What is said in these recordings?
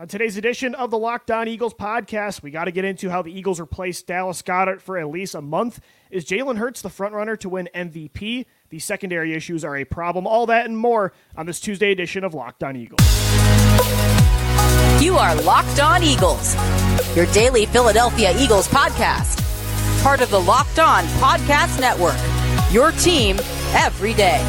On today's edition of the Locked On Eagles podcast, we got to get into how the Eagles replaced Dallas Goedert for at least a month. Is Jalen Hurts the frontrunner to win MVP? The secondary issues are a problem. All that and more on this Tuesday edition of Locked On Eagles. You are Locked On Eagles, your daily Philadelphia Eagles podcast. Part of the Locked On Podcast Network. Your team every day.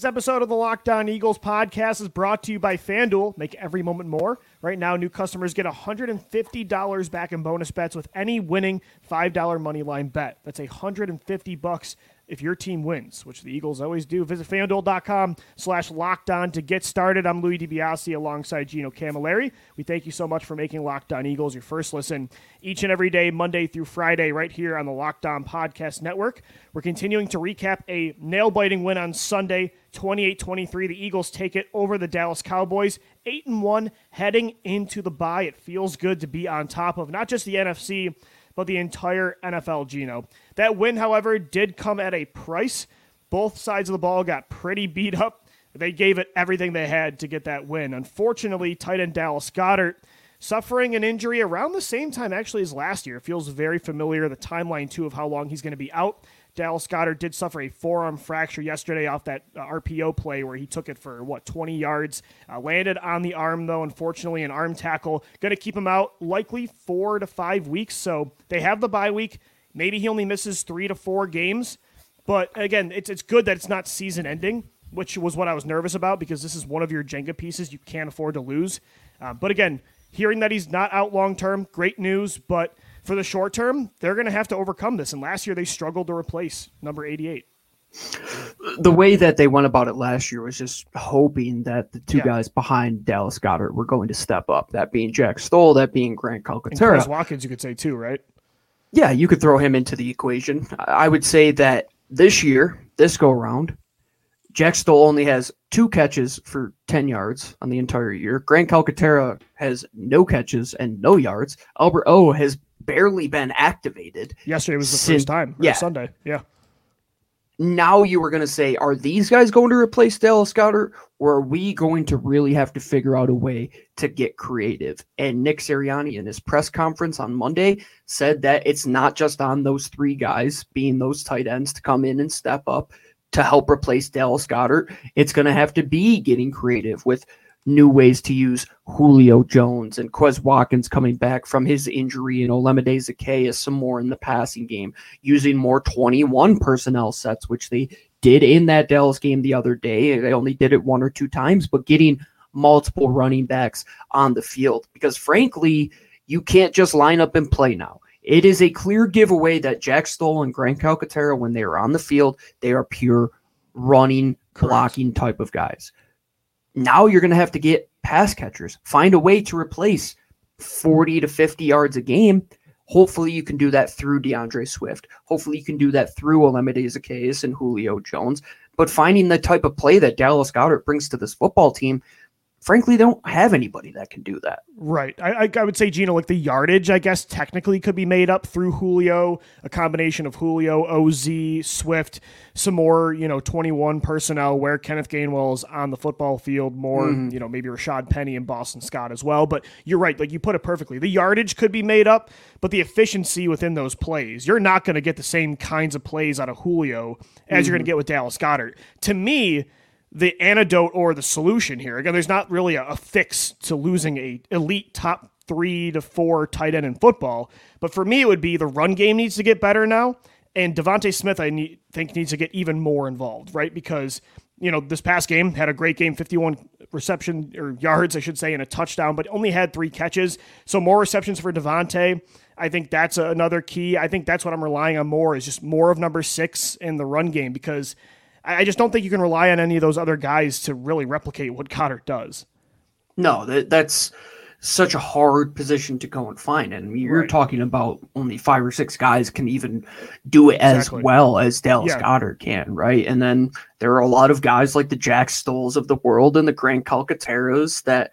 This episode of the Locked On Eagles podcast is brought to you by FanDuel. Make every moment more. Right now, new customers get $150 back in bonus bets with any winning $5 money line bet. That's 150 bucks if your team wins, which the Eagles always do. Visit fanduel.com slash locked on to get started. I'm Louis DiBiase alongside Gino Camilleri. We thank you so much for making Locked On Eagles your first listen each and every day, Monday through Friday, right here on the Locked On Podcast Network. We're continuing to recap a nail biting win on Sunday, 28 23. The Eagles take it over the Dallas Cowboys, 8 and 1, heading into the bye. It feels good to be on top of not just the NFC but the entire NFL, Gino. That win, however, did come at a price. Both sides of the ball got pretty beat up. They gave it everything they had to get that win. Unfortunately, tight end Dallas Goedert suffering an injury around the same time actually as last year. It feels very familiar, the timeline too of how long he's going to be out. Dallas Goedert did suffer a forearm fracture yesterday off that uh, RPO play where he took it for, what, 20 yards. Uh, landed on the arm, though, unfortunately, an arm tackle. Going to keep him out likely four to five weeks. So they have the bye week. Maybe he only misses three to four games. But again, it's, it's good that it's not season ending, which was what I was nervous about because this is one of your Jenga pieces you can't afford to lose. Uh, but again, hearing that he's not out long term, great news. But for the short term, they're going to have to overcome this. And last year, they struggled to replace number 88. The way that they went about it last year was just hoping that the two yeah. guys behind Dallas Goedert were going to step up. That being Jack Stoll, that being Grant Calcaterra. And Chris Watkins, you could say too, right? Yeah, you could throw him into the equation. I would say that this year, this go around, Jack Stoll only has two catches for 10 yards on the entire year. Grant Calcaterra has no catches and no yards. Albert O has barely been activated. Yesterday was the since, first time. Yeah. Sunday. Yeah. Now you were going to say, are these guys going to replace Dallas Goedert, or are we going to really have to figure out a way to get creative? And Nick Sirianni in his press conference on Monday said that it's not just on those three guys being those tight ends to come in and step up to help replace Dallas Goedert. It's going to have to be getting creative with new ways to use Julio Jones and Quez Watkins coming back from his injury and Olamide Zaccheaus some more in the passing game, using more 21 personnel sets, which they did in that Dallas game the other day. They only did it one or two times, but getting multiple running backs on the field because frankly, you can't just line up and play now. It is a clear giveaway that Jack Stoll and Grant Calcaterra, when they are on the field, they are pure running, Correct. blocking type of guys. Now you're going to have to get pass catchers, find a way to replace 40 to 50 yards a game. Hopefully, you can do that through DeAndre Swift. Hopefully, you can do that through Olamide Zaccheaus and Julio Jones. But finding the type of play that Dallas Goedert brings to this football team, frankly, don't have anybody that can do that. Right. I, I, I, would say, Gino, like the yardage, I guess, technically could be made up through Julio, a combination of Julio, OZ, Swift, some more, you know, 21 personnel where Kenneth Gainwell is on the football field, more, mm. you know, maybe Rashad Penny and Boston Scott as well. But you're right. Like you put it perfectly. The yardage could be made up, but the efficiency within those plays, you're not going to get the same kinds of plays out of Julio as mm. you're going to get with Dallas Goedert. To me, the antidote or the solution here. Again, there's not really a, a fix to losing a elite top three to four tight end in football. But for me, it would be the run game needs to get better now, and DeVonta Smith I need, think needs to get even more involved, right? Because you know this past game had a great game, 51 reception or yards, I should say, and a touchdown, but only had three catches. So more receptions for DeVonta. I think that's a, another key. I think that's what I'm relying on more is just more of number six in the run game because I just don't think you can rely on any of those other guys to really replicate what Goedert does. No, that, that's such a hard position to go and find. And you're right. talking about only five or six guys can even do it exactly. as well as Dallas yeah. Goedert can, right? And then there are a lot of guys like the Jack Stolls of the world and the Grant Calcaterras that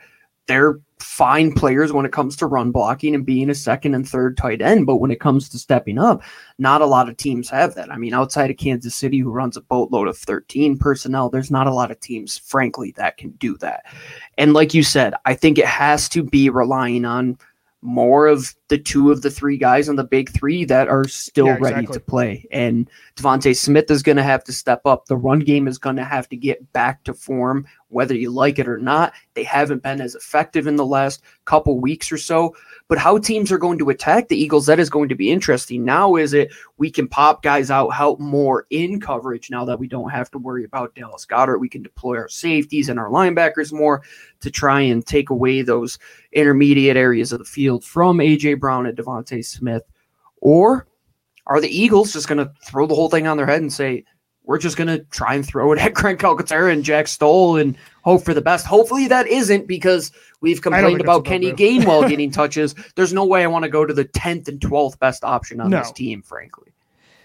they're fine players when it comes to run blocking and being a second and third tight end, but when it comes to stepping up, not a lot of teams have that. I mean, outside of Kansas City, who runs a boatload of 13 personnel, there's not a lot of teams, frankly, that can do that. And like you said, I think it has to be relying on more of the two of the three guys on the big three that are still Yeah, ready exactly. to play. And DeVonta Smith is going to have to step up. The run game is going to have to get back to form, whether you like it or not. They haven't been as effective in the last couple weeks or so. But how teams are going to attack the Eagles, that is going to be interesting. Now, is it we can pop guys out, help more in coverage now that we don't have to worry about Dallas Goedert? We can deploy our safeties and our linebackers more to try and take away those intermediate areas of the field from AJ Brown and DeVonta Smith? Or are the Eagles just going to throw the whole thing on their head and say, we're just going to try and throw it at Grant Calcaterra and Jack Stoll and hope for the best? Hopefully that isn't because we've complained about Kenny Gainwell getting touches. There's no way I want to go to the 10th and 12th best option on No. this team, frankly.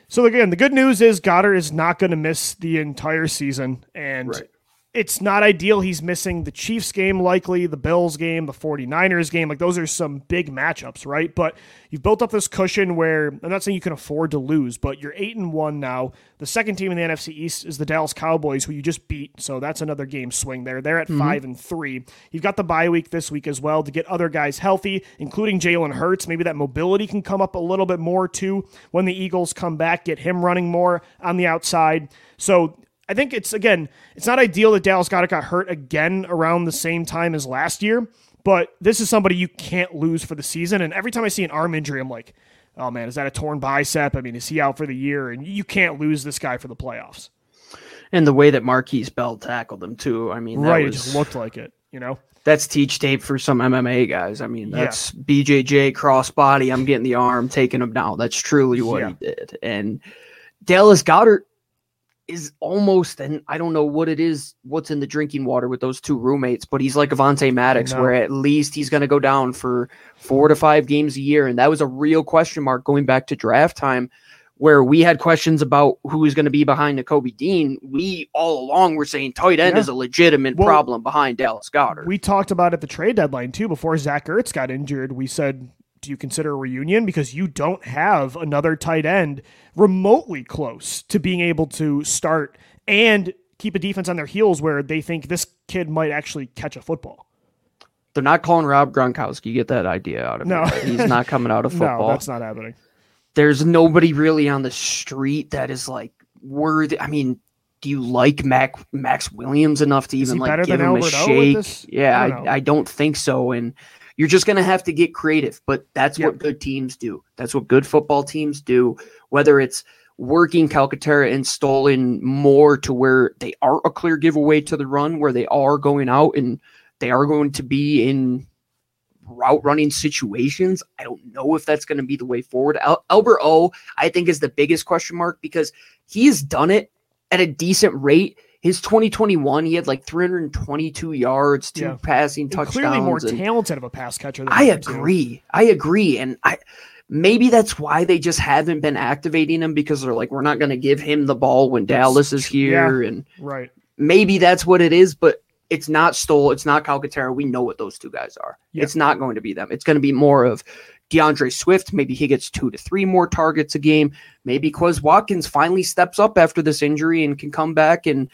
So again, the good news is Goedert is not going to miss the entire season, and Right. It's not ideal. He's missing the Chiefs game, likely the Bills game, the 49ers game. Like those are some big matchups, right? But you've built up this cushion where I'm not saying you can afford to lose, but you're eight and one now. The second team in the NFC East is the Dallas Cowboys, who you just beat. So that's another game swing there. They're at mm-hmm. five and three. You've got the bye week this week as well to get other guys healthy, including Jalen Hurts. Maybe that mobility can come up a little bit more too when the Eagles come back, get him running more on the outside. So I think it's again, it's not ideal that Dallas Goedert got hurt again around the same time as last year, but this is somebody you can't lose for the season. And every time I see an arm injury, I'm like, oh man, is that a torn bicep? I mean, is he out for the year? And you can't lose this guy for the playoffs. And the way that Marquise Bell tackled him, too. I mean, that Right. It just looked like it, you know? that's teach tape for some MMA guys. I mean, Yeah. that's BJJ crossbody. I'm getting the arm, taking him down. That's truly what Yeah. he did. And Dallas Goedert is almost, and I don't know what it is, what's in the drinking water with those two roommates, but he's like Avonte Maddox, No. where at least he's going to go down for four to five games a year. And that was a real question mark going back to draft time. Where we had questions about who is going to be behind Nakobe Dean, we all along were saying tight end Yeah. is a legitimate Well, problem behind Dallas Goedert. We talked about at the trade deadline too before Zach Ertz got injured. We said, do you consider a reunion because you don't have another tight end remotely close to being able to start and keep a defense on their heels where they think this kid might actually catch a football. They're not calling Rob Gronkowski. Get that idea out of No. no. He's not coming out of No, football. that's not happening. There's nobody really on the street that is like worthy. I mean, do you like Mac Max Williams enough to even like give him a Albert with shake? Yeah, I I, don't know. I, don't think so. And you're just gonna have to get creative. But that's Yep. what good teams do. That's what good football teams do. Whether it's working Calcaterra and Stolen more to where they are a clear giveaway to the run, where they are going out and they are going to be in route running situations. I don't know if that's going to be the way forward. Al- Albert O, I think, is the biggest question mark because he's done it at a decent rate. His 2021, he had like 322 yards, two Yeah. passing And touchdowns. clearly more talented of a pass catcher than I the other two. agree. I agree. And I maybe that's why they just haven't been activating him because they're like, we're not going to give him the ball when Dallas is here. And Right. maybe that's what it is, but it's not Stoll, it's not Calcaterra. We know what those two guys are. Yeah. It's not going to be them. It's going to be more of DeAndre Swift. Maybe he gets two to three more targets a game. Maybe Quez Watkins finally steps up after this injury and can come back and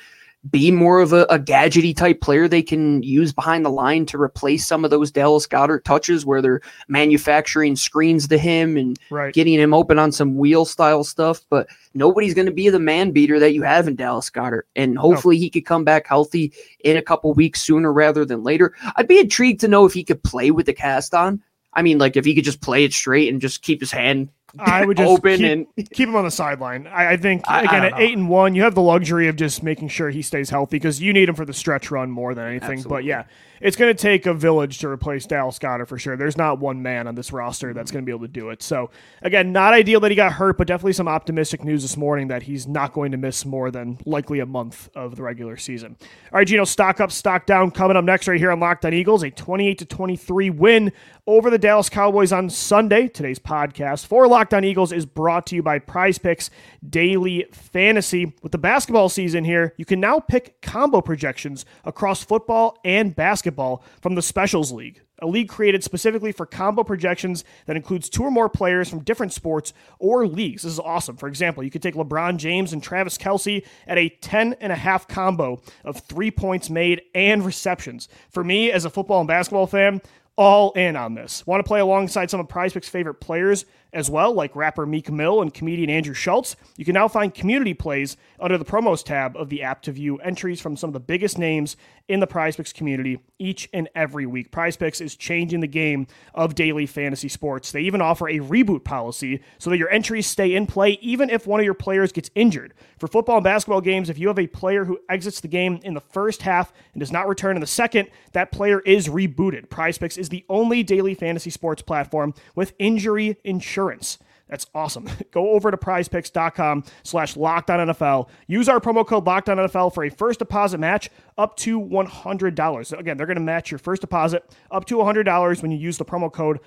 be more of a, a gadgety type player they can use behind the line to replace some of those Dallas Goedert touches where they're manufacturing screens to him and Right. getting him open on some wheel style stuff, but nobody's going to be the man beater that you have in Dallas Goedert. And hopefully he could come back healthy in a couple weeks sooner rather than later. I'd be intrigued to know if he could play with the cast on. I mean, like if he could just play it straight and just keep his hand I would just open keep, and keep him on the sideline. I, I think I- I again don't at know. eight and one, you have the luxury of just making sure he stays healthy because you need him for the stretch run more than anything. But yeah, it's going to take a village to replace Dallas Goedert for sure. There's not one man on this roster that's mm-hmm. going to be able to do it. So again, not ideal that he got hurt, but definitely some optimistic news this morning that he's not going to miss more than likely a month of the regular season. All right, Gino, stock up, stock down. Coming up next, right here on Locked On Eagles, a 28 to 23 win over the Dallas Cowboys on Sunday. Today's podcast for Locked On Eagles is brought to you by Prize Picks Daily Fantasy. With the basketball season here, you can now pick combo projections across football and basketball from the Specials League. a league created specifically for combo projections that includes two or more players from different sports or leagues. This is awesome. For example, you could take LeBron James and Travis Kelce at a 10 and a half combo of three points made and receptions. For me, as a football and basketball fan, all in on this. Want to play alongside some of Prize Picks' favorite players as well, like rapper Meek Mill and comedian Andrew Schulz? You can now find community plays under the promos tab of the app to view entries from some of the biggest names in the Prize Picks community each and every week. Prize Picks is changing the game of daily fantasy sports. They even offer a reboot policy so that your entries stay in play even if one of your players gets injured. For football and basketball games, if you have a player who exits the game in the first half and does not return in the second, that player is rebooted. Prize Picks is the only daily fantasy sports platform with injury insurance. That's awesome. Go over to prizepicks.com slash NFL. Use our promo code NFL for a first deposit match up to $100. So again, they're going to match your first deposit up to $100 when you use the promo code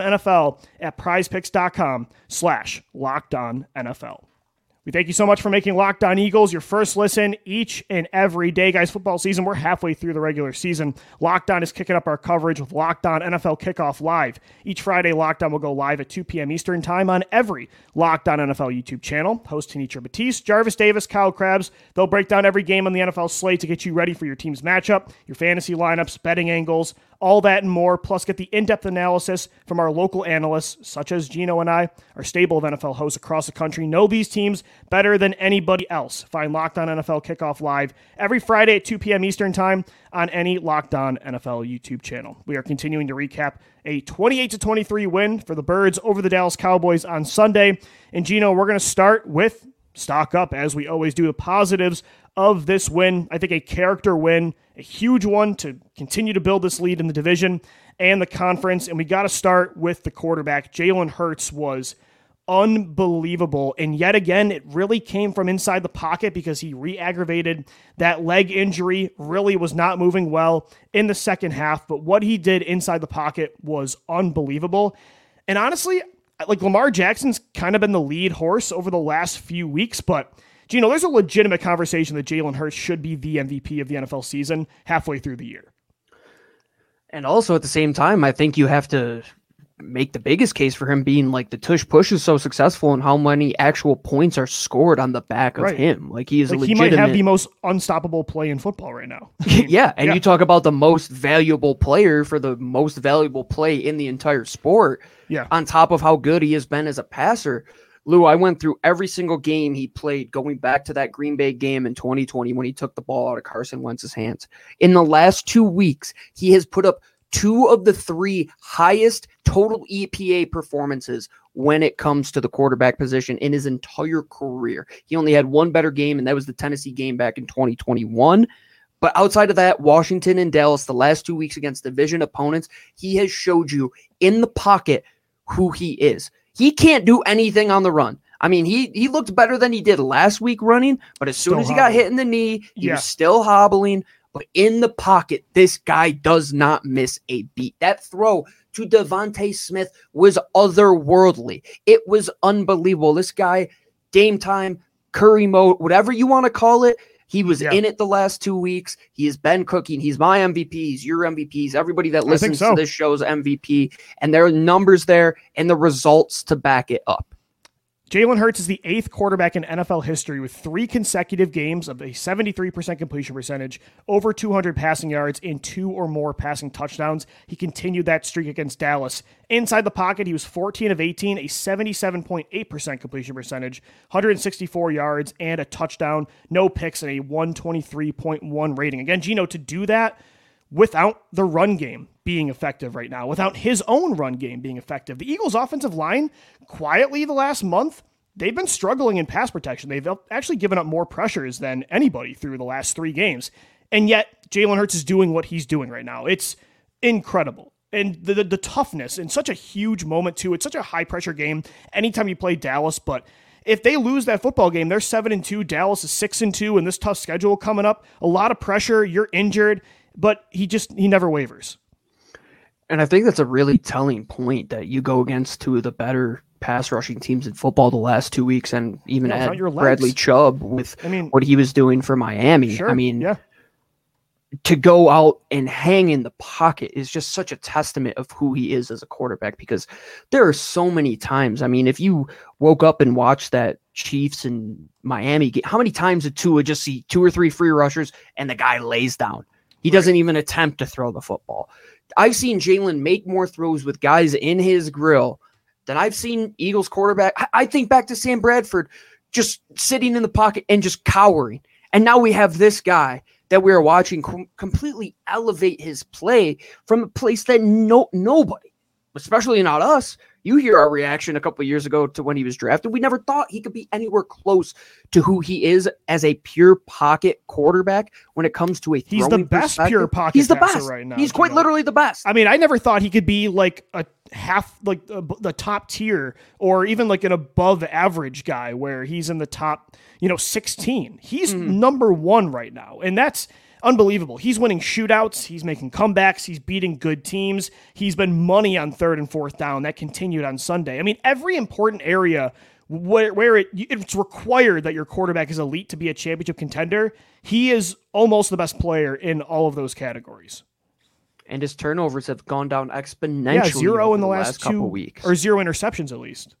NFL at prizepicks.com slash NFL. We thank you so much for making Locked On Eagles your first listen each and every day, guys. Football season, we're halfway through the regular season. Locked On is kicking up our coverage with Locked On NFL Kickoff Live. Each Friday, Locked On will go live at 2 p.m. Eastern Time on every Locked On NFL YouTube channel. Host Tenitra Batiste, Jarvis Davis, Kyle Krabs. They'll break down every game on the NFL slate to get you ready for your team's matchup, your fantasy lineups, betting angles, all that and more, plus get the in depth analysis from our local analysts, such as Gino and I, our stable of NFL hosts across the country, know these teams better than anybody else. Find Locked On NFL Kickoff Live every Friday at 2 p.m. Eastern Time on any Locked On NFL YouTube channel. We are continuing to recap a 28 23 win for the Birds over the Dallas Cowboys on Sunday. And Gino, we're going to start with stock up as we always do the positives of this win. I think a character win, a huge one to continue to build this lead in the division and the conference. And we got to start with the quarterback. Jalen Hurts was unbelievable. And yet again, it really came from inside the pocket because he re aggravated that leg injury, really was not moving well in the second half. But what he did inside the pocket was unbelievable. And honestly, like Lamar Jackson's kind of been the lead horse over the last few weeks, but Gino, there's a legitimate conversation that Jalen Hurts should be the MVP of the NFL season halfway through the year. And also at the same time, I think you have to make the biggest case for him being like the tush push is so successful and how many actual points are scored on the back of right. him. Like he is like legitimate... he might have the most unstoppable play in football right now. yeah, and yeah. you talk about the most valuable player for the most valuable play in the entire sport. Yeah. On top of how good he has been as a passer. Lou, I went through every single game he played going back to that Green Bay game in 2020 when he took the ball out of Carson Wentz's hands. In the last two weeks, he has put up two of the three highest total EPA performances when it comes to the quarterback position in his entire career. He only had one better game, and that was the Tennessee game back in 2021. But outside of that, Washington and Dallas, the last two weeks against division opponents, he has showed you in the pocket who he is. He can't do anything on the run. I mean, he he looked better than he did last week running, but as soon still as he hobbling. got hit in the knee, he yeah. was still hobbling. But in the pocket, this guy does not miss a beat. That throw to DeVonta Smith was otherworldly. It was unbelievable. This guy, game time, Curry mode, whatever you want to call it, he was yeah. in it the last two weeks. He has been cooking. He's my MVP. He's your MVPs. Everybody that listens so. to this show's MVP. And there are numbers there and the results to back it up. Jalen Hurts is the eighth quarterback in NFL history with three consecutive games of a 73% completion percentage, over 200 passing yards, and two or more passing touchdowns. He continued that streak against Dallas. Inside the pocket, he was 14 of 18, a 77.8% completion percentage, 164 yards, and a touchdown, no picks, and a 123.1 rating. Again, Gino, to do that without the run game being effective right now, without his own run game being effective. The Eagles' offensive line, quietly the last month, they've been struggling in pass protection. They've actually given up more pressures than anybody through the last three games. And yet, Jalen Hurts is doing what he's doing right now. It's incredible. And the, the, the toughness in such a huge moment, too. It's such a high pressure game anytime you play Dallas, but if they lose that football game, they're seven and two. Dallas is six and two, and this tough schedule coming up. A lot of pressure. You're injured, but he just he never wavers. And I think that's a really telling point that you go against two of the better pass rushing teams in football the last two weeks, and even yeah, at Bradley Chubb with I mean, what he was doing for Miami. Sure, I mean, yeah. to go out and hang in the pocket is just such a testament of who he is as a quarterback because there are so many times. I mean, if you woke up and watched that Chiefs and Miami game, how many times did Tua just see two or three free rushers and the guy lays down? He right. doesn't even attempt to throw the football. I've seen Jalen make more throws with guys in his grill than I've seen Eagles quarterback. I think back to Sam Bradford just sitting in the pocket and just cowering. And now we have this guy that we are watching com- completely elevate his play from a place that no nobody, especially not us, you hear our reaction a couple years ago to when he was drafted. We never thought he could be anywhere close to who he is as a pure pocket quarterback when it comes to a He's the best pure pocket He's the best right now. He's quite know? literally the best. I mean, I never thought he could be like a half like the top tier or even like an above average guy where he's in the top, you know, 16. He's mm. number 1 right now. And that's unbelievable. He's winning shootouts. He's making comebacks. He's beating good teams. He's been money on third and fourth down. That continued on Sunday. I mean, every important area where, where it, it's required that your quarterback is elite to be a championship contender, he is almost the best player in all of those categories. And his turnovers have gone down exponentially. Yeah, zero in the, last, last, couple two weeks, or zero interceptions at least.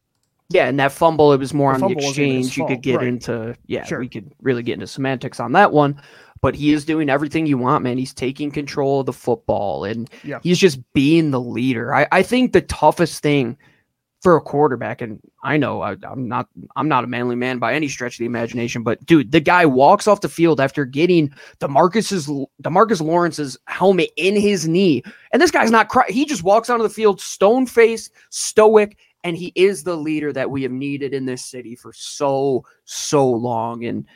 Yeah, and that fumble, it was more the on the exchange. You could get right. into, yeah, sure. we could really get into semantics on that one but he is doing everything you want, man. He's taking control of the football and yeah. he's just being the leader. I, I think the toughest thing for a quarterback, and I know I, am not I'm not a manly man by any stretch of the imagination, but dude, the guy walks off the field after getting Demarcus's Demarcus Lawrence's helmet in his knee, and this guy's not crying. He just walks onto the field, stone faced, stoic, and he is the leader that we have needed in this city for so so long. And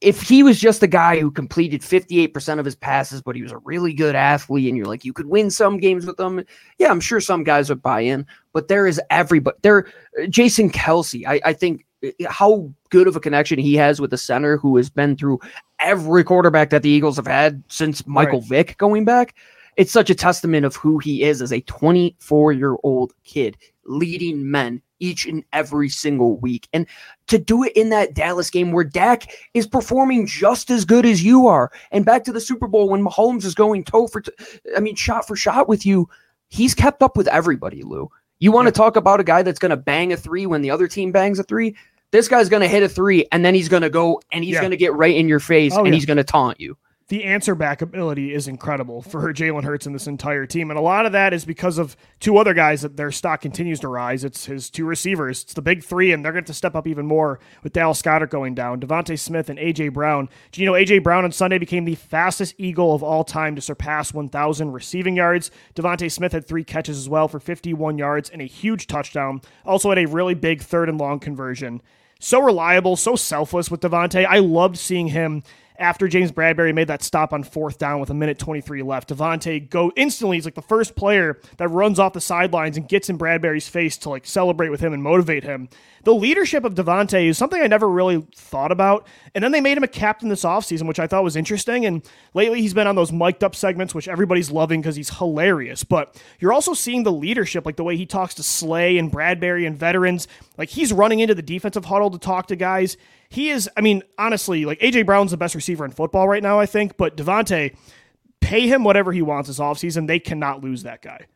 if he was just a guy who completed 58% of his passes, but he was a really good athlete, and you're like, you could win some games with him. Yeah, I'm sure some guys would buy in, but there is everybody there. Jason Kelce, I, I think eh, how good of a connection he has with the center who has been through every quarterback that the Eagles have had since Michael right. Vick going back. It's such a testament of who he is as a 24 year old kid leading men each and every single week. And to do it in that Dallas game where Dak is performing just as good as you are, and back to the Super Bowl when Mahomes is going toe for, t- I mean, shot for shot with you, he's kept up with everybody, Lou. You want to talk about a guy that's going to bang a three when the other team bangs a three? This guy's going to hit a three and then he's going to go and he's yeah. going to get right in your face oh, and yeah. he's going to taunt you the answer back ability is incredible for Jalen Hurts and this entire team. And a lot of that is because of two other guys that their stock continues to rise. It's his two receivers. It's the big three, and they're going to step up even more with Dallas Goedert going down, DeVonta Smith and A.J. Brown. Do you know A.J. Brown on Sunday became the fastest Eagle of all time to surpass 1,000 receiving yards? DeVonta Smith had three catches as well for 51 yards and a huge touchdown. Also had a really big third and long conversion so reliable, so selfless with DeVonta. I loved seeing him after James Bradberry made that stop on fourth down with a minute 23 left. DeVonta go instantly. He's like the first player that runs off the sidelines and gets in Bradberry's face to like celebrate with him and motivate him the leadership of DeVonta is something I never really thought about. And then they made him a captain this offseason, which I thought was interesting. And lately he's been on those mic'd up segments, which everybody's loving because he's hilarious. But you're also seeing the leadership, like the way he talks to Slay and Bradberry and veterans. Like he's running into the defensive huddle to talk to guys. He is, I mean, honestly, like AJ Brown's the best receiver in football right now, I think. But DeVonta, pay him whatever he wants this offseason. They cannot lose that guy.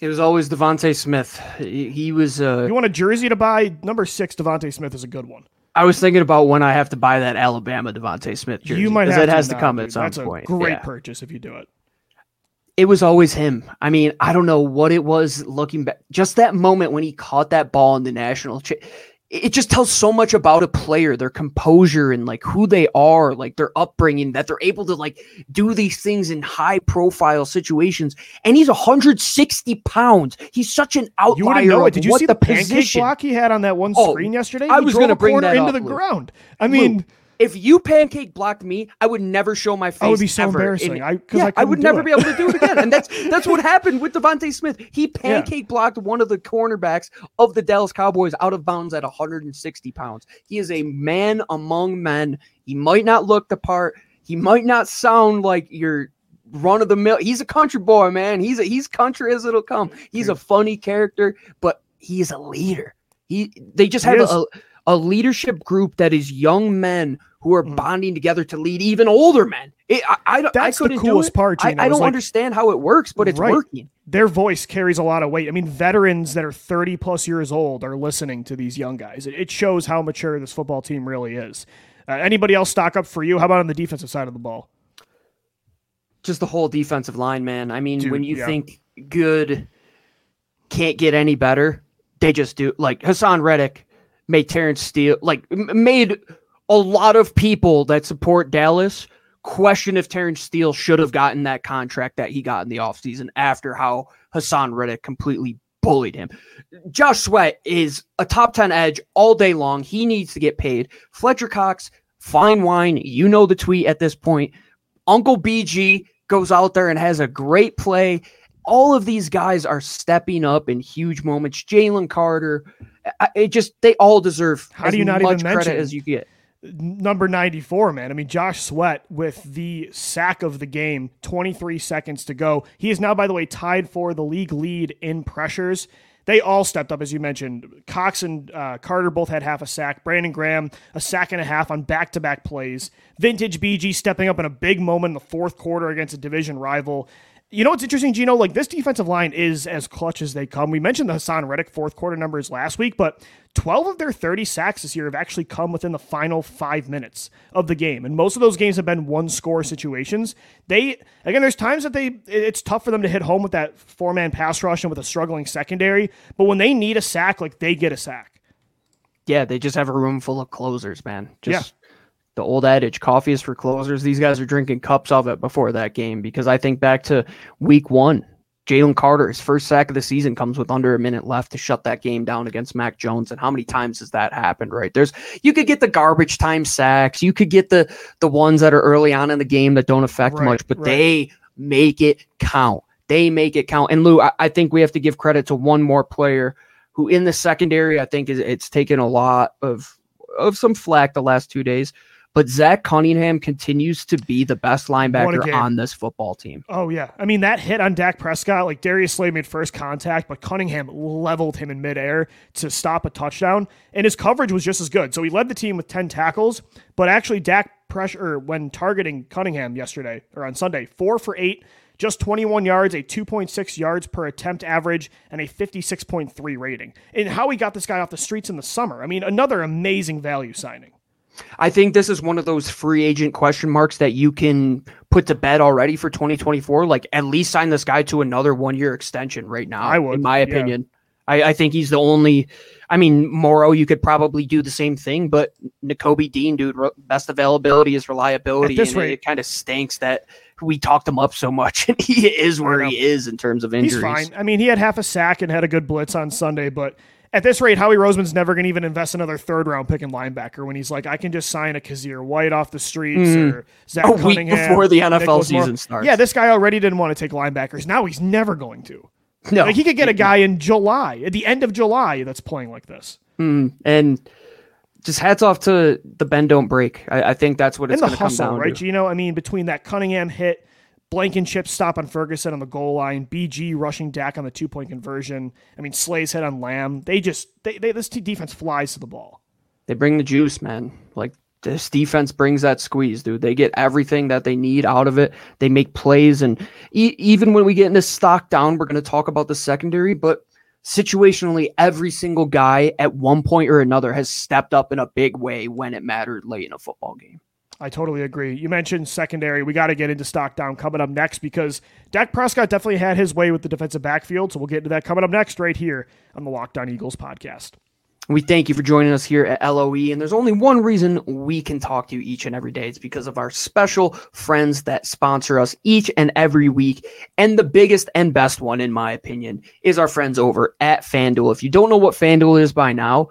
It was always DeVonta Smith. He, was. Uh, you want a jersey to buy? Number six, DeVonta Smith is a good one. I was thinking about when I have to buy that Alabama DeVonta Smith jersey. You might have that to has to come at some That's point. a great yeah. purchase if you do it. It was always him. I mean, I don't know what it was looking back. Just that moment when he caught that ball in the national. Ch- it just tells so much about a player, their composure and like who they are, like their upbringing, that they're able to like do these things in high profile situations. And he's 160 pounds. He's such an outlier. You wouldn't know it. Did you see the, the pancake position. block he had on that one oh, screen yesterday? He I was going to bring that into up, the Luke. ground. I mean. Luke if you pancake blocked me, I would never show my face. That would be so ever. embarrassing. In, I, yeah, I, I, would never it. be able to do it again. And that's that's what happened with DeVonta Smith. He pancake yeah. blocked one of the cornerbacks of the Dallas Cowboys out of bounds at 160 pounds. He is a man among men. He might not look the part. He might not sound like your run of the mill. He's a country boy, man. He's a, he's country as it'll come. He's a funny character, but he's a leader. He they just have a, a leadership group that is young men who are Mhm. bonding together to lead even older men. It, I, I, don't- I That's the do coolest it. part. I, I don't like- understand how it works, but it's Right. working. their voice carries a lot of weight. I mean, veterans that are 30 plus years old are listening to these young guys. It, it shows how mature this football team really is. Uh, anybody else stock up for you? How about on the defensive side of the ball? Just the whole defensive line, man. I mean, Dude, when you yeah. think good can't get any better, they just do. Like Haason Reddick made Terence Steele, like made a lot of people that support Dallas question if Terence Steele should have gotten that contract that he got in the offseason after how Haason Reddick completely bullied him. Josh Sweat is a top 10 edge all day long. He needs to get paid. Fletcher Cox, fine wine. You know the tweet at this point. Uncle BG goes out there and has a great play. All of these guys are stepping up in huge moments. Jalen Carter, it just they all deserve How as do you not even much credit mention- as you get. Number 94, man. I mean, Josh Sweat with the sack of the game, 23 seconds to go. He is now, by the way, tied for the league lead in pressures. They all stepped up, as you mentioned. Cox and uh, Carter both had half a sack. Brandon Graham, a sack and a half on back to back plays. Vintage BG stepping up in a big moment in the fourth quarter against a division rival. You know what's interesting, Gino? Like this defensive line is as clutch as they come. We mentioned the Haason Reddick fourth quarter numbers last week, but 12 of their 30 sacks this year have actually come within the final five minutes of the game. And most of those games have been one score situations. They, again, there's times that they, it's tough for them to hit home with that four man pass rush and with a struggling secondary. But when they need a sack, like they get a sack. Yeah, they just have a room full of closers, man. Just the old adage, coffee is for closers. These guys are drinking cups of it before that game because I think back to week one, Jalen Carter, his first sack of the season comes with under a minute left to shut that game down against Mac Jones. And how many times has that happened, right? There's you could get the garbage time sacks, you could get the the ones that are early on in the game that don't affect Right, much, but right. they make it count. They make it count. And Lou, I, I think we have to give credit to one more player who in the secondary, I think is it's taken a lot of of some flack the last two days. But Zach Cunningham continues to be the best linebacker on this football team. Oh yeah, I mean that hit on Dak Prescott, like Darius Slay made first contact, but Cunningham leveled him in midair to stop a touchdown, and his coverage was just as good. So he led the team with ten tackles, but actually Dak pressure when targeting Cunningham yesterday or on Sunday, four for eight, just 21 yards, a 2.6 yards per attempt average, and a 56.3 rating. And how he got this guy off the streets in the summer, I mean, another amazing value signing. I think this is one of those free agent question marks that you can put to bed already for 2024. Like at least sign this guy to another one year extension right now. I would, in my yeah. opinion. I, I think he's the only. I mean, Morrow, you could probably do the same thing, but Nakobe Dean, dude, re- best availability is reliability. At this and it- rate- it, kind of stinks that we talked him up so much, and he is where he is in terms of injuries. He's fine. I mean, he had half a sack and had a good blitz on Sunday, but at this rate, Howie Roseman's never going to even invest another third round pick in linebacker when he's like, I can just sign a Kyzir White off the streets or Zach Mm. A week Cunningham, before the NFL Nicholas Moore. season starts. Yeah, this guy already didn't want to take linebackers. Now he's never going to. No, Like he could get a guy in July, at the end of July, that's playing like this. Mm, and just hats off to the bend don't break. I, I think that's what it's going to come hustle, down right, to. Gino? I mean, between that Cunningham hit, Blankenship stop on Ferguson on the goal line, BG rushing Dak on the two point conversion. I mean, Slay's head on Lamb. They just they, they this defense flies to the ball. They bring the juice, man. Like this defense brings that squeeze, dude. They get everything that they need out of it. They make plays, and e- even when we get into stock down, we're going to talk about the secondary, but situationally, every single guy at one point or another has stepped up in a big way when it mattered late in a football game. I totally agree. You mentioned secondary. We got to get into stock down coming up next because Dak Prescott definitely had his way with the defensive backfield. So we'll get into that coming up next right here on the Locked On Eagles podcast. We thank you for joining us here at LOE. And there's only one reason we can talk to you each and every day. It's because of our special friends that sponsor us each and every week. And the biggest and best one, in my opinion, is our friends over at FanDuel. If you don't know what FanDuel is by now,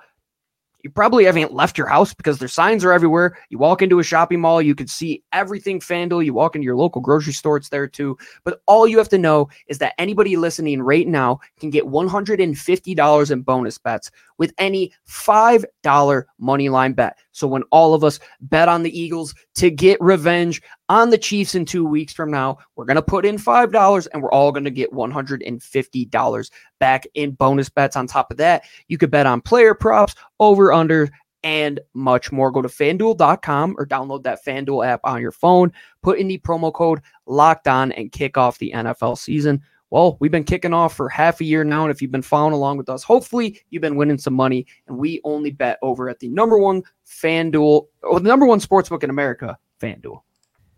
you probably haven't left your house because their signs are everywhere. You walk into a shopping mall, you can see everything FanDuel. You walk into your local grocery store, it's there too. But all you have to know is that anybody listening right now can get $150 in bonus bets with any $5 money line bet. So when all of us bet on the Eagles to get revenge on the Chiefs in two weeks from now, we're going to put in $5 and we're all going to get $150 back in bonus bets. On top of that, you could bet on player props, over under, and much more. Go to fanduel.com or download that FanDuel app on your phone. Put in the promo code locked on and kick off the NFL season. Well, we've been kicking off for half a year now. And if you've been following along with us, hopefully you've been winning some money. And we only bet over at the number one FanDuel or the number one sportsbook in America, FanDuel.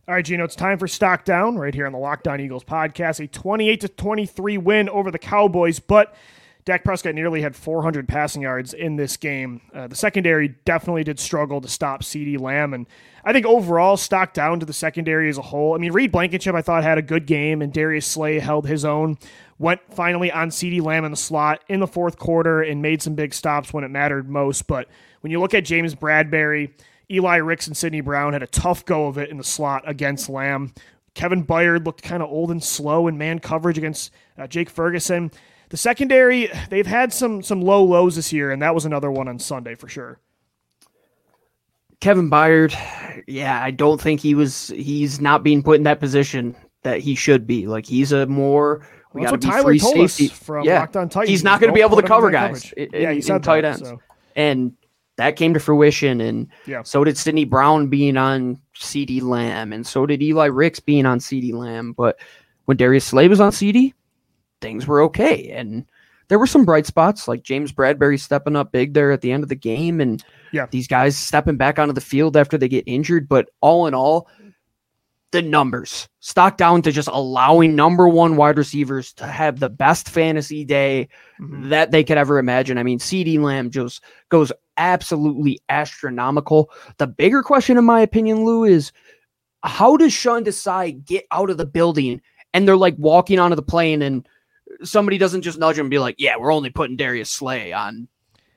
All right, Gino, it's time for Stock Down right here on the Locked On Eagles podcast. A 28 to 23 win over the Cowboys, but Dak Prescott nearly had 400 passing yards in this game. Uh, the secondary definitely did struggle to stop CeeDee Lamb, and I think overall, stock down to the secondary as a whole. I mean, Reed Blankenship, I thought, had a good game, and Darius Slay held his own. Went finally on CeeDee Lamb in the slot in the fourth quarter and made some big stops when it mattered most. But when you look at James Bradberry, Eli Ricks, and Sydney Brown had a tough go of it in the slot against Lamb. Kevin Byard looked kind of old and slow in man coverage against uh, Jake Ferguson. The secondary, they've had some some low lows this year, and that was another one on Sunday for sure. Kevin Byard, yeah, I don't think he was. He's not being put in that position that he should be. Like he's a more. We well, got to be Tyler free safety. from yeah. Locked on Titans. He's not going to be able to cover guys. In, yeah, he said tight that, ends. So. And that came to fruition. And yeah. so did Sydney Brown being on CeeDee Lamb, and so did Eli Ricks being on CeeDee Lamb. But when Darius Slay was on CeeDee, things were okay. And there were some bright spots like James Bradberry stepping up big there at the end of the game and yeah. these guys stepping back onto the field after they get injured. But all in all, the numbers stock down to just allowing number one wide receivers to have the best fantasy day mm-hmm. that they could ever imagine. I mean, CeeDee Lamb just goes absolutely astronomical. The bigger question, in my opinion, Lou, is how does Sean Desai get out of the building and they're like walking onto the plane and somebody doesn't just nudge him and be like, "Yeah, we're only putting Darius Slay on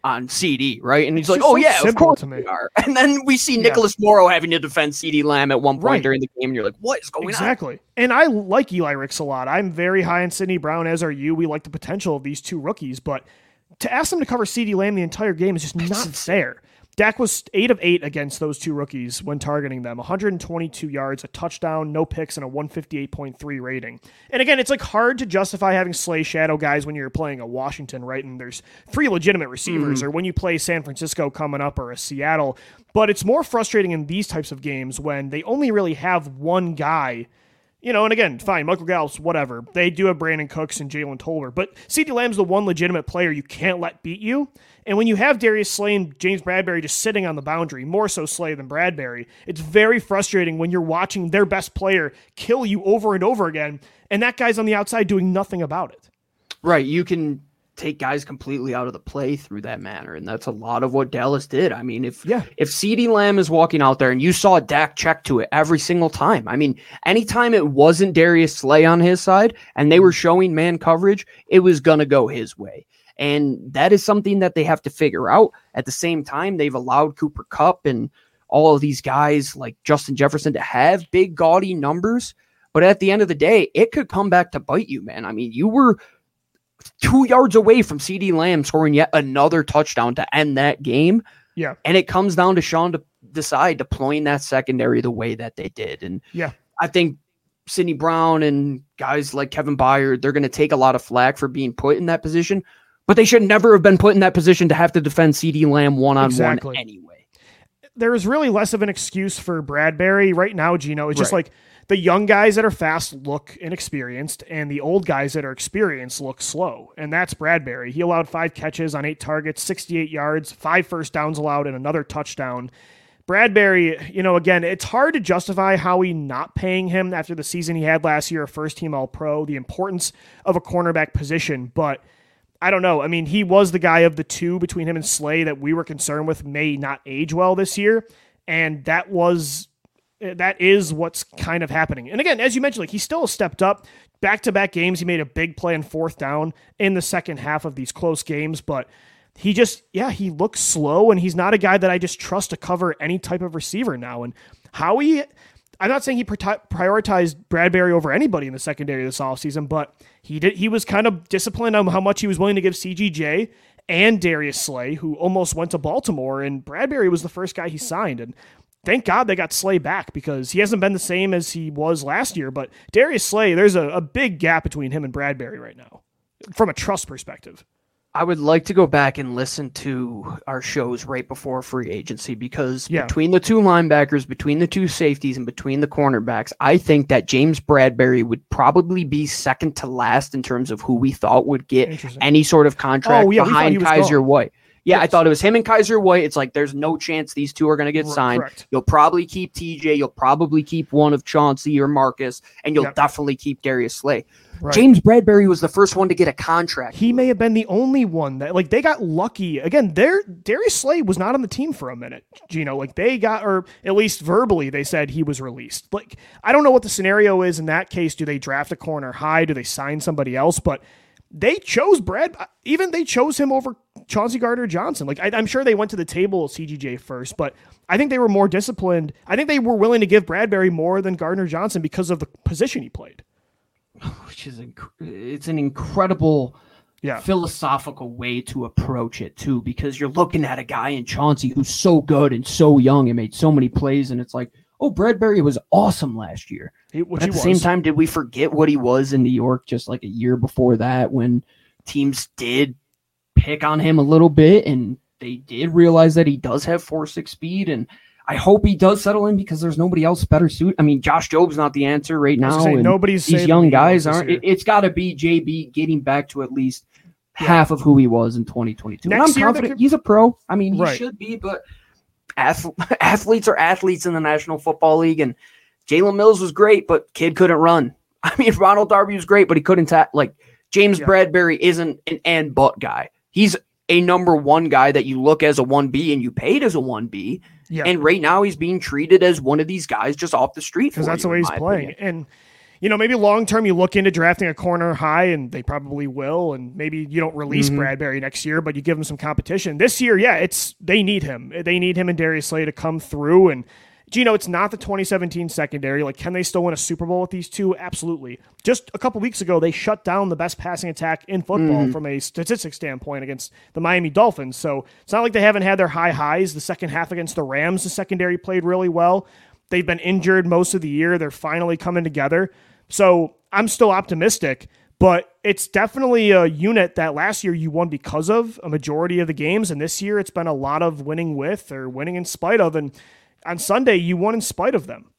on CeeDee, right?" And he's it's like, "Oh so yeah, of course we are." And then we see yeah. Nicholas Morrow having to defend CeeDee Lamb at one point right. during the game, and you're like, "What is going exactly. on?" Exactly. And I like Eli Ricks a lot. I'm very high on Sydney Brown, as are you. We like the potential of these two rookies, but to ask them to cover CeeDee Lamb the entire game is just not fair. Dak was eight of eight against those two rookies when targeting them 122 yards, a touchdown, no picks, and a 158.3 rating. And again, it's like hard to justify having Slay shadow guys when you're playing a Washington, right? And there's three legitimate receivers, mm. or when you play San Francisco coming up or a Seattle. But it's more frustrating in these types of games when they only really have one guy you know, and again, fine, Michael Gallup's whatever. They do have Brandin Cooks and Jalen Tolbert, but CeeDee Lamb's the one legitimate player you can't let beat you. And when you have Darius Slay and James Bradberry just sitting on the boundary, more so Slay than Bradberry, it's very frustrating when you're watching their best player kill you over and over again, and that guy's on the outside doing nothing about it. Right. You can take guys completely out of the play through that manner. And that's a lot of what Dallas did. I mean, if yeah. if CeeDee Lamb is walking out there and you saw Dak check to it every single time, I mean, anytime it wasn't Darius Slay on his side and they mm-hmm. were showing man coverage, it was gonna go his way. And that is something that they have to figure out. At the same time, they've allowed Cooper Kupp and all of these guys like Justin Jefferson to have big gaudy numbers. But at the end of the day, it could come back to bite you, man. I mean, you were two yards away from CeeDee Lamb scoring yet another touchdown to end that game. Yeah. And it comes down to Sean to decide deploying that secondary the way that they did. And yeah, I think Sydney Brown and guys like Kevin Byard, they're going to take a lot of flack for being put in that position, but they should never have been put in that position to have to defend CeeDee Lamb one on one anyway. There is really less of an excuse for Bradberry right now, Gino. It's just like the young guys that are fast look inexperienced, and the old guys that are experienced look slow. And that's Bradberry. He allowed five catches on eight targets, 68 yards, five first downs allowed, and another touchdown. Bradberry, you know, again, it's hard to justify how we not paying him after the season he had last year, a first team All Pro, the importance of a cornerback position, but. I don't know. I mean, he was the guy of the two between him and Slay that we were concerned with may not age well this year. And that was Uh, that is what's kind of happening. And again, as you mentioned, like he still stepped up. Back to back games, he made a big play in fourth down in the second half of these close games, but he just, yeah, he looks slow and he's not a guy that I just trust to cover any type of receiver now. And Howie, I'm not saying he prioritized Bradberry over anybody in the secondary this offseason, but he did. He was kind of disciplined on how much he was willing to give CGJ and Darius Slay, who almost went to Baltimore, and Bradberry was the first guy he signed. And thank God they got Slay back because he hasn't been the same as he was last year. But Darius Slay, there's a, a big gap between him and Bradberry right now from a trust perspective. I would like to go back and listen to our shows right before free agency because Yeah. between the two linebackers, between the two safeties, and between the cornerbacks, I think that James Bradberry would probably be second to last in terms of who we thought would get any sort of oh, contract Oh, yeah, we thought he behind Kyzir gone. White. Yeah, I thought it was him and Kyzir White. It's like there's no chance these two are going to get signed. correct. You'll probably keep TJ. You'll probably keep one of Chauncey or Marcus, and you'll Yep. definitely keep Darius Slay. Right. James Bradberry was the first one to get a contract. He may have been the only one that like they got lucky. Again, their Darius Slay was not on the team for a minute. Gino, like they got or at least verbally they said he was released. Like I don't know what the scenario is in that case. Do they draft a corner high? Do they sign somebody else? But they chose Brad. Uh, even they chose him over Chauncey Gardner Johnson. Like I, I'm sure they went to the table CGJ first, but I think they were more disciplined. I think they were willing to give Bradberry more than Gardner Johnson because of the position he played. which is inc- it's an incredible Yeah. philosophical way to approach it too because you're looking at a guy in Chauncey who's so good and so young and made so many plays and it's like oh Bradberry was awesome last year He, at the was. same time did we forget what he was in New York just like a year before that when teams did pick on him a little bit and they did realize that he does have 4-6 speed and I hope he does settle in because there's nobody else better suit. I mean, Josh Jobe's not the answer right now. gonna say, and- nobody's these young guys aren't. It, it's got to be JB getting back to at least half of who he was in 2022. And I'm confident could- he's a pro. I mean, he Right. should be, but ath- athletes are athletes in the National Football League, and Jalen Mills was great, but kid couldn't run. I mean, Ronald Darby was great, but he couldn't ta- like James Yeah. Bradberry isn't an and but guy. He's a number one guy that you look as a one B and you paid as a one B. Yeah. And right now he's being treated as one of these guys just off the street because that's you, the way he's playing. opinion. And you know, maybe long term you look into drafting a corner high, and they probably will. And maybe you don't release Mhm. Bradberry next year, but you give him some competition this year. Yeah, it's they need him. They need him and Darius Slay to come through. And Gino, it's not the 2017 secondary. Like, can they still win a Super Bowl with these two? Absolutely. Just a couple weeks ago, they shut down the best passing attack in football from a statistics standpoint against the Miami Dolphins. So it's not like they haven't had their high highs. The second half against the Rams, the secondary played really well. They've been injured most of the year. They're finally coming together. So I'm still optimistic, but it's definitely a unit that last year you won because of a majority of the games. And this year it's been a lot of winning with or winning in spite of. And on Sunday, you won in spite of them.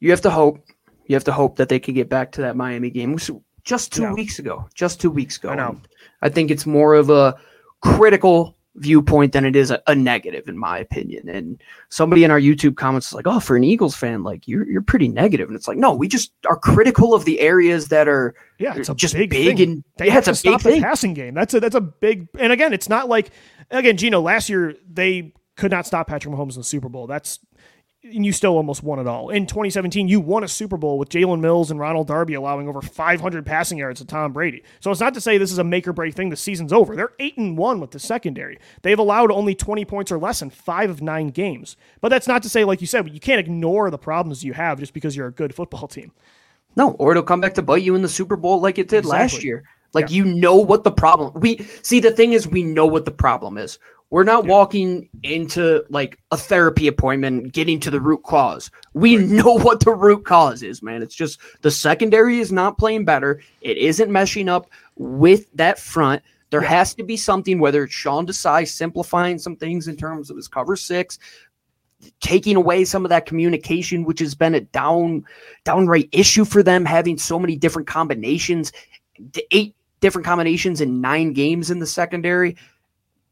you have to hope. You have to hope that they can get back to that Miami game which just two Yeah. weeks ago. Just two weeks ago. I know. I think it's more of a critical viewpoint than it is a, a negative, in my opinion. And somebody in our YouTube comments is like, "Oh, for an Eagles fan, like you're you're pretty negative." And it's like, no, we just are critical of the areas that are Yeah, it's a just big, big thing. and they yeah, have it's to a big stop the thing. passing game. That's a that's a big. And again, it's not like again, Gino. Last year they could not stop Patrick Mahomes in the Super Bowl. That's and you still almost won it all. In 2017, you won a Super Bowl with Jalen Mills and Ronald Darby allowing over 500 passing yards to Tom Brady. So it's not to say this is a make or break thing. The season's over. They're eight and one with the secondary. They've allowed only 20 points or less in five of nine games. But that's not to say, like you said, you can't ignore the problems you have just because you're a good football team. No, or it'll come back to bite you in the Super Bowl like it did last year. Like you know what the problem. We see the thing is we know what the problem is. We're not walking into like a therapy appointment getting to the root cause. We know what the root cause is, man. It's just the secondary is not playing better. It isn't meshing up with that front. There has to be something, whether it's Sean Desai simplifying some things in terms of his cover six, taking away some of that communication, which has been a down downright issue for them, having so many different combinations, eight different combinations in nine games in the secondary.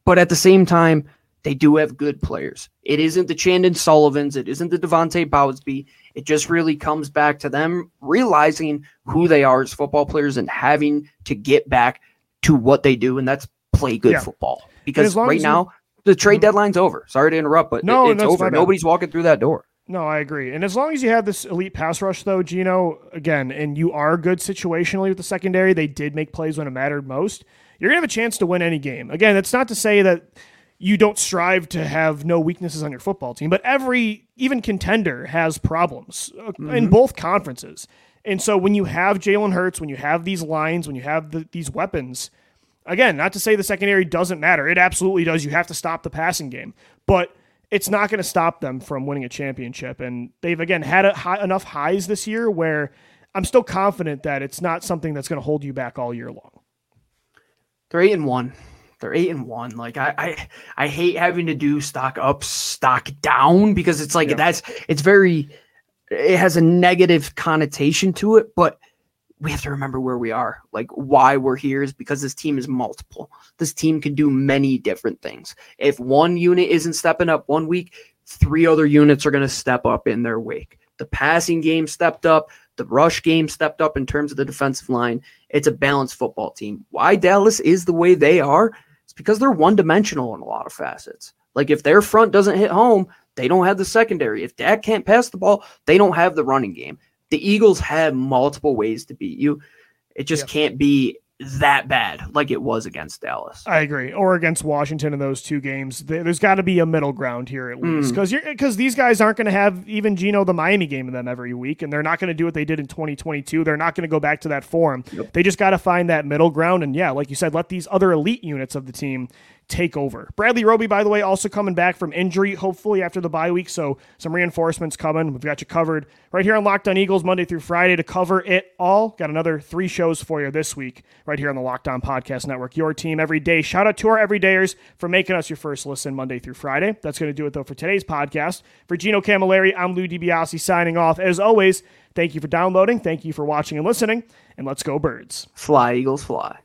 But at the same time, they do have good players. It isn't the Chandon Sullivans, it isn't the Devontae Bowsby. It just really comes back to them realizing who they are as football players and having to get back to what they do, and that's play good Yeah. football. Because right now, the trade Mhm. deadline's over. Sorry to interrupt, but No, it- it's over. my bad. Nobody's walking through that door. No, I agree. And as long as you have this elite pass rush, though, Gino, again, and you are good situationally with the secondary, they did make plays when it mattered most. You're going to have a chance to win any game. Again, that's not to say that you don't strive to have no weaknesses on your football team, but every, even contender, has problems uh, in both conferences. And so when you have Jalen Hurts, when you have these lines, when you have the, these weapons, again, not to say the secondary doesn't matter. It absolutely does. You have to stop the passing game. But it's not going to stop them from winning a championship. And they've, again, had a high, enough highs this year where I'm still confident that it's not something that's going to hold you back all year long. They're eight and one. They're eight and one. Like I, I, I hate having to do stock up, stock down because it's like Yeah. that's it's very. It has a negative connotation to it, but we have to remember where we are. Like why we're here is because this team is multiple. This team can do many different things. If one unit isn't stepping up one week, three other units are going to step up in their wake. The passing game stepped up. The rush game stepped up in terms of the defensive line. It's a balanced football team. Why Dallas is the way they are, it's because they're one dimensional in a lot of facets. Like if their front doesn't hit home, they don't have the secondary. If Dak can't pass the ball, they don't have the running game. The Eagles have multiple ways to beat you. It just Yep. can't be that bad like it was against Dallas. I agree. Or against Washington in those two games, There- there's got to be a middle ground here at least, Mm. because because these guys aren't going to have even Gino the Miami game in them every week, and they're not going to do what they did in 2022. They're not going to go back to that form. They just got to find that middle ground, and yeah, like you said, let these other elite units of the team take over. Bradley Roby, by the way, also coming back from injury, hopefully after the bye week. So some reinforcements coming. We've got you covered right here on Locked On Eagles Monday through Friday to cover it all. Got another three shows for you this week right here on the Locked On Podcast Network. Your team every day. Shout out to our everydayers for making us your first listen Monday through Friday. That's going to do it though for today's podcast. For Gino Camilleri, I'm Lou DiBiase signing off. As always, thank you for downloading. Thank you for watching and listening. And let's go birds. Fly, Eagles, fly.